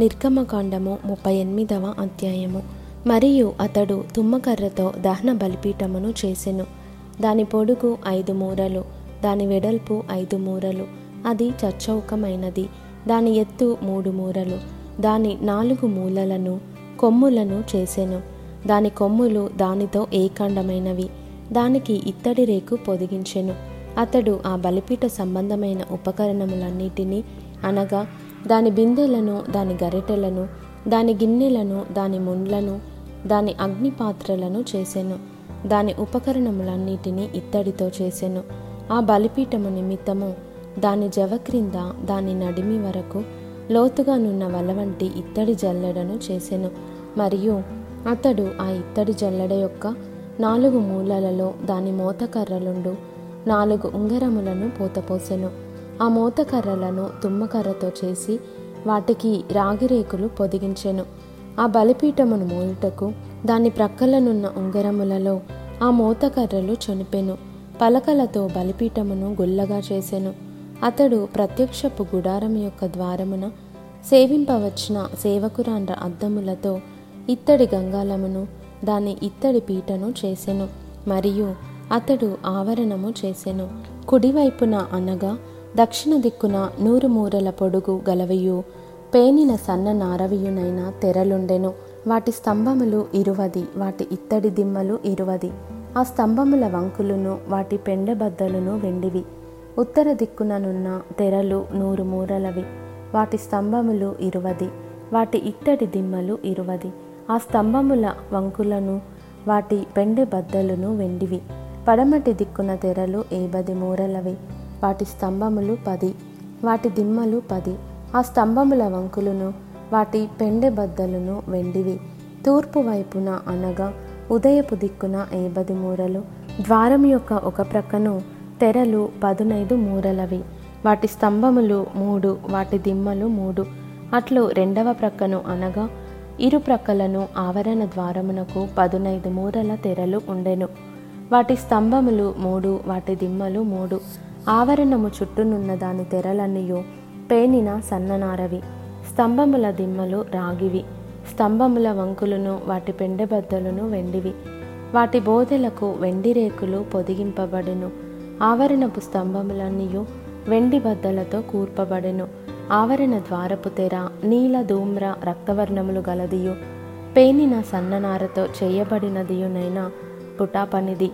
నిర్గమకాండము ముప్పై ఎనిమిదవ అధ్యాయము. మరియు అతడు తుమ్మకర్రతో దహన బలిపీఠమును చేసెను. దాని పొడుగు ఐదు మూరలు దాని వెడల్పు ఐదు మూరలు అది చచ్చౌకమైనది. దాని ఎత్తు మూడు మూరలు దాని నాలుగు మూలలను కొమ్ములను చేసెను. దాని కొమ్ములు దానితో ఏకాండమైనవి దానికి ఇత్తడి రేకు పొదిగించెను. అతడు ఆ బలిపీఠ సంబంధమైన ఉపకరణములన్నిటినీ అనగా దాని బిందెలను దాని గరిటెలను దాని గిన్నెలను దాని ముండ్లను దాని అగ్నిపాత్రలను చేసెను. దాని ఉపకరణములన్నిటినీ ఇత్తడితో చేసెను. ఆ బలిపీఠము నిమిత్తము దాని జవ క్రింద దాని నడిమి వరకు లోతుగానున్న వల వంటి ఇత్తడి జల్లెడను చేసెను. మరియు అతడు ఆ ఇత్తడి జల్లెడ యొక్క నాలుగు మూలలలో దాని మోతకర్రలుండు నాలుగు ఉంగరములను పోతపోసెను. ఆ మోతకర్రలను తుమ్మకర్రతో చేసి వాటికి రాగిరేకులు పొదిగించెను. ఆ బలిపీఠమును మోయుటకు దాని ప్రక్కలనున్న ఉంగరములలో ఆ మోతకర్రలు చనిపెను. పలకలతో బలిపీఠమును గుల్లగా చేసెను. అతడు ప్రత్యక్షపు గుడారం యొక్క ద్వారమున సేవింపవచ్చిన సేవకురాండ్ర అద్దములతో ఇత్తడి గంగాలమును దాని ఇత్తడి పీటను చేసెను. మరియు అతడు ఆవరణము చేసెను. కుడివైపున అనగా దక్షిణ దిక్కున నూరు మూరల పొడుగు గలవియు పేనిన సన్న నారవియునైన తెరలుండెను. వాటి స్తంభములు ఇరువది వాటి ఇత్తడి దిమ్మలు ఇరువది. ఆ స్తంభముల వంకులను వాటి పెండెబద్దలును వెండివి. ఉత్తర దిక్కుననున్న తెరలు నూరు మూరలవి వాటి స్తంభములు ఇరువది వాటి ఇత్తడి దిమ్మలు ఇరువది. ఆ స్తంభముల వంకులను వాటి పెండె బద్దలను వెండివి. పడమటి దిక్కున తెరలు ఏబది మూరలవి. వాటి స్తంభములు పది వాటి దిమ్మలు పది. ఆ స్తంభముల వంకులను వాటి పెండె బద్దలను వెండివి. తూర్పు వైపున అనగా ఉదయపు దిక్కున ఏబది మూరలు ద్వారం యొక్క ఒక ప్రక్కను తెరలు పదునైదు మూరలవి. వాటి స్తంభములు మూడు వాటి దిమ్మలు మూడు. అట్లు రెండవ ప్రక్కను అనగా ఇరు ప్రక్కలను ఆవరణ ద్వారమునకు పదునైదు మూరల తెరలు ఉండెను. వాటి స్తంభములు మూడు వాటి దిమ్మలు మూడు. ఆవరణము చుట్టూనున్న దాని తెరలన్నయు పేనిన సన్ననారవి. స్తంభముల దిమ్మలు రాగివి. స్తంభముల వంకులను వాటి పెండెబద్దలను వెండివి. వాటి బోధెలకు వెండి రేకులు పొదిగింపబడెను. ఆవరణపు స్తంభములన్నయు వెండి బద్దలతో కూర్పబడెను. ఆవరణ ద్వారపు తెర నీల ధూమ్ర రక్తవర్ణములు గలదియు. పేనిన సన్ననారతో చేయబడినదియునైనా పుటాపనిది.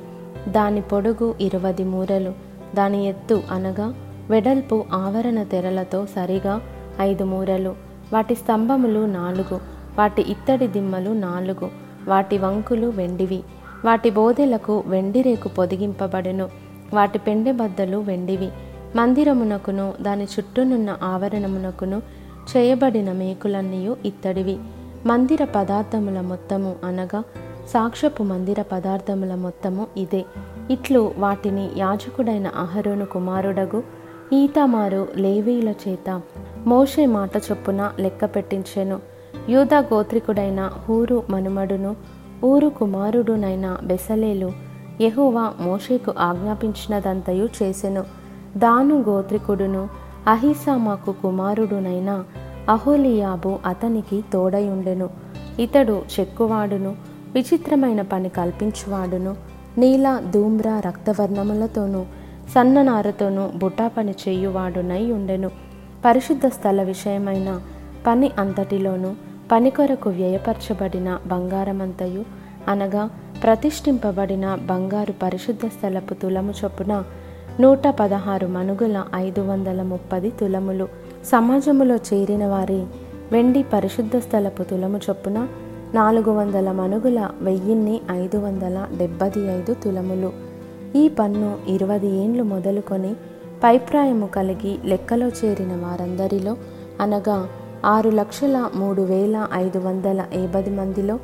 దాని పొడుగు ఇరవది మూరలు. దాని ఎత్తు అనగా వెడల్పు ఆవరణ తెరలతో సరిగా ఐదు మూరలు వాటి స్తంభములు నాలుగు వాటి ఇత్తడి దిమ్మలు నాలుగు వాటి వంకులు వెండివి వాటి బోధెలకు వెండి రేకు పొదిగింపబడెను వాటి పెండె బద్దలు వెండివి. మందిరమునకును దాని చుట్టూనున్న ఆవరణమునకును చేయబడిన మేకులన్నీయు ఇత్తడివి. మందిర పదార్థముల మొత్తము అనగా సాక్ష్యపు మందిర పదార్థముల మొత్తము ఇదే. ఇట్లు వాటిని యాజకుడైన అహరోను కుమారుడగు ఈతమారు లేవీల చేత మోషే మాట చొప్పున లెక్క పెట్టించెను. యూదా గోత్రికుడైన హూరు మనుమడును ఊరు కుమారుడునైన బెసలేలు యహోవా మోషేకు ఆజ్ఞాపించినదంతయు చేసెను. దాను గోత్రికుడును అహిసామాకు కుమారుడునైన అహోలియాబు అతనికి తోడయుండెను ఇతడు చెక్కువాడును విచిత్రమైన పని కల్పించువాడును. నీల ధూమ్ర రక్తవర్ణములతోనూ సన్ననారతోనూ బుటా పని చేయువాడునై ఉండెను. పరిశుద్ధ స్థల విషయమైన పని అంతటిలోనూ పని కొరకు వ్యయపరచబడిన బంగారమంతయు అనగా ప్రతిష్ఠింపబడిన బంగారు పరిశుద్ధ స్థలపు తులము చొప్పున నూట పదహారు మనుగుల ఐదు వందల ముప్పది తులములు సమాజములో చేరిన వారి వెండి పరిశుద్ధ స్థలపు తులము చొప్పున నాలుగు వందల మనుగుల వెయ్యిన్ని ఐదు వందల డెబ్బది ఐదు తులములు. ఈ పన్ను ఇరవై ఏండ్లు మొదలుకొని పైప్రాయము కలిగి లెక్కలో చేరిన వారందరిలో అనగా ఆరు లక్షల మూడు వేల ఐదు వందల ఏబది మందిలో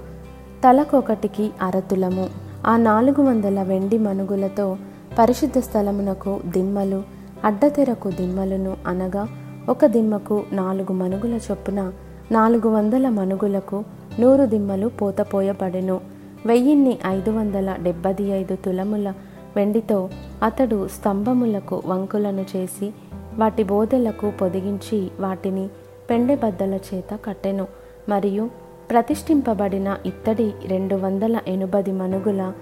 తలకొకటికి అరతులము ఆ నాలుగు వందల వెండి మనుగులతో పరిశుద్ధ స్థలమునకు దిమ్మలు అడ్డతెరకు దిమ్మలను అనగా ఒక దిమ్మకు నాలుగు మనుగుల చొప్పున నాలుగు వందల మనుగులకు నూరు దిమ్మలు పోతపోయబడెను వెయ్యిన్ని ఐదు వందల డెబ్బది ఐదు తులముల వెండితో అతడు స్తంభములకు వంకులను చేసి వాటి బోధలకు పొదిగించి వాటిని పెండె బద్దల చేత కట్టెను. మరియు ప్రతిష్ఠింపబడిన ఇత్తడి రెండు వందల ఎనభై మనుగుల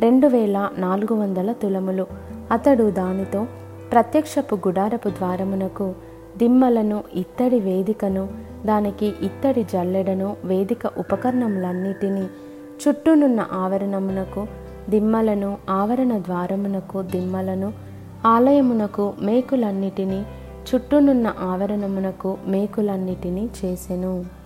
రెండు వేల నాలుగు వందల తులములు. అతడు దానితో ప్రత్యక్షపు గుడారపు ద్వారమునకు దిమ్మలను ఇత్తడి వేదికను దానికి ఇత్తడి జల్లెడను వేదిక ఉపకరణములన్నిటినీ చుట్టూనున్న ఆవరణమునకు దిమ్మలను ఆవరణ ద్వారమునకు దిమ్మలను ఆలయమునకు మేకులన్నిటినీ చుట్టూనున్న ఆవరణమునకు మేకులన్నిటినీ చేసెను.